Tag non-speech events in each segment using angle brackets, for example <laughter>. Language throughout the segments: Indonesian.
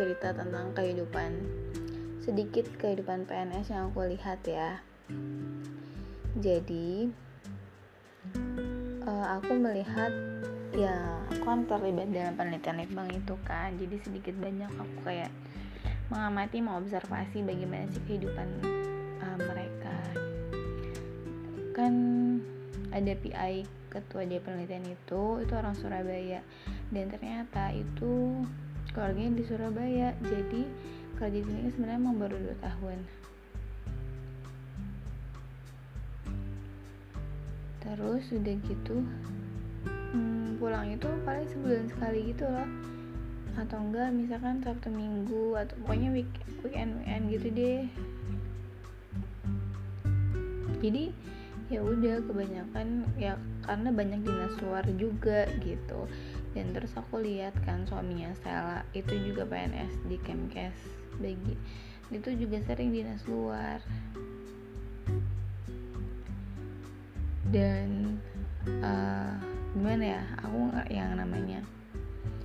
cerita tentang kehidupan sedikit kehidupan PNS yang aku lihat ya. Jadi uh, aku melihat ya aku kan terlibat dalam penelitian litbang itu kan. Jadi sedikit banyak aku kayak mengamati mengobservasi bagaimana sih kehidupan uh, mereka. Kan ada PI ketua dia penelitian itu itu orang Surabaya. Dan ternyata itu keluarganya di Surabaya. Jadi kerja di sini sebenarnya mau baru 2 tahun. Terus udah gitu hmm, pulang itu paling sebulan sekali gitu loh. Atau enggak misalkan sabtu minggu atau pokoknya week, weekend weekend gitu deh. Jadi ya udah kebanyakan ya karena banyak dinas luar juga gitu. Dan terus aku lihat kan suaminya Stella itu juga PNS di Kemkes bagi itu juga sering dinas luar dan uh, gimana ya aku yang namanya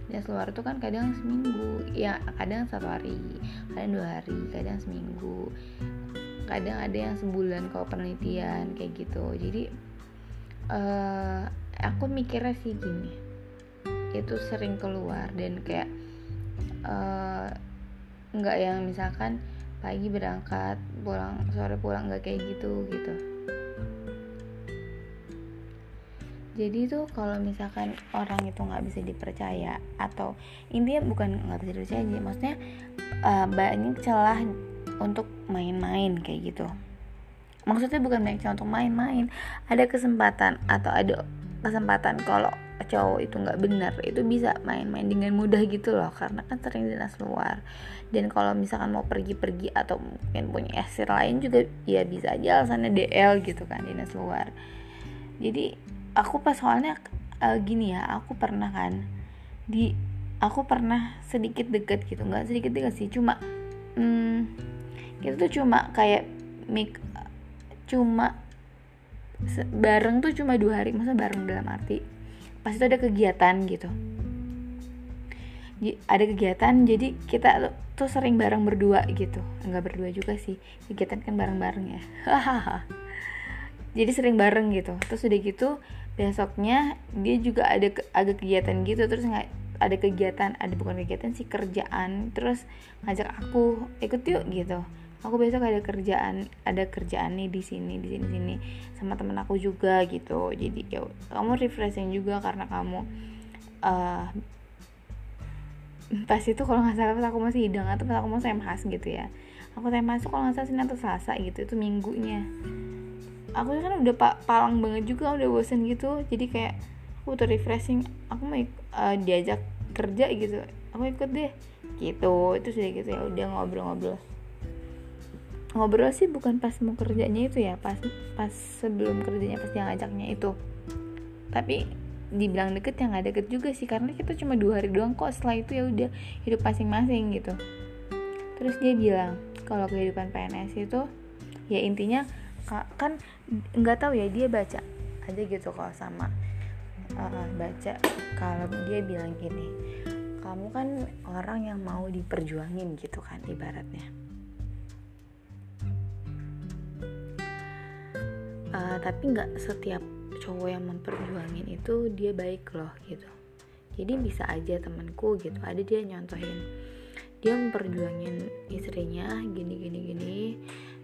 dinas luar itu kan kadang seminggu ya kadang satu hari kadang dua hari kadang seminggu kadang ada yang sebulan kalau penelitian kayak gitu. Jadi uh, aku mikirnya sih gini itu sering keluar dan kayak uh, nggak yang misalkan pagi berangkat pulang sore pulang nggak kayak gitu gitu. Jadi tuh kalau misalkan orang itu nggak bisa dipercaya atau intinya bukan nggak bisa dipercaya maksudnya uh, banyak celah untuk main-main kayak gitu. Maksudnya bukan banyak untuk main-main. Ada kesempatan atau ada kesempatan kalau cowok itu nggak benar itu bisa main-main dengan mudah gitu loh karena kan sering dinas luar. Dan kalau misalkan mau pergi-pergi atau mungkin punya esir lain juga ya bisa aja alasannya DL gitu kan dinas luar. Jadi aku pas soalnya uh, gini ya aku pernah kan di aku pernah sedikit deket gitu. Nggak sedikit deket sih cuma hmm, kita tuh cuma kayak mik cuma bareng tuh cuma dua hari. Masa bareng dalam arti? Pas itu ada kegiatan gitu. Ada kegiatan jadi kita tuh sering bareng berdua gitu. Enggak berdua juga sih. Kegiatan kan bareng-bareng ya. <laughs> Jadi sering bareng gitu. Terus udah gitu besoknya dia juga ada ada kegiatan gitu. Terus nggak ada kegiatan ada bukan kegiatan sih kerjaan. Terus ngajak aku ikut yuk gitu aku besok ada kerjaan ada kerjaan nih di sini di sini sini sama temen aku juga gitu. Jadi ya kamu refreshing juga karena kamu uh, pas itu kalau nggak salah pas aku masih hidang atau pas aku mau semhas gitu ya. Aku semhas kalau nggak salah senin atau selasa gitu itu minggunya. Aku kan udah pak palang banget juga udah bosen gitu. Jadi kayak aku tuh refreshing aku mau uh, diajak kerja gitu. Aku ikut deh gitu. Itu sudah gitu ya udah ngobrol-ngobrol ngobrol sih bukan pas mau kerjanya itu ya pas pas sebelum kerjanya pas dia ngajaknya itu. Tapi dibilang deket ya nggak deket juga sih karena kita cuma dua hari doang kok setelah itu ya udah hidup masing-masing gitu. Terus dia bilang kalau kehidupan PNS itu ya intinya kan nggak tahu ya dia baca aja gitu kalau sama uh, baca. Kalau dia bilang gini kamu kan orang yang mau diperjuangin gitu kan ibaratnya uh, tapi nggak setiap cowok yang memperjuangin itu dia baik loh gitu. Jadi bisa aja temanku gitu ada dia nyontohin dia memperjuangin istrinya gini gini gini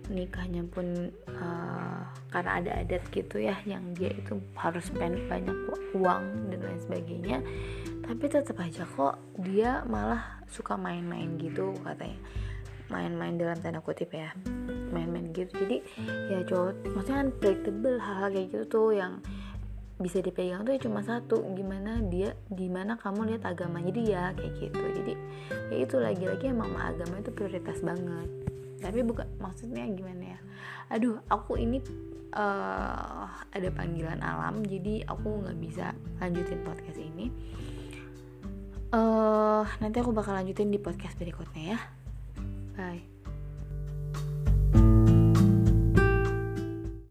nikahnya pun uh, karena ada adat gitu ya yang dia itu harus spend banyak uang dan lain sebagainya tapi tetap aja kok dia malah suka main-main gitu katanya main-main dalam tanda kutip ya. Main-main gitu. Jadi ya cowok maksudnya kan predictable hal-hal kayak gitu tuh yang bisa dipegang tuh ya cuma satu. Gimana dia gimana kamu lihat agamanya dia kayak gitu. Jadi ya itu lagi-lagi emang agama itu prioritas banget. Tapi bukan maksudnya gimana ya? Aduh aku ini uh, ada panggilan alam jadi aku nggak bisa lanjutin podcast ini. Uh, nanti aku bakal lanjutin di podcast berikutnya ya bye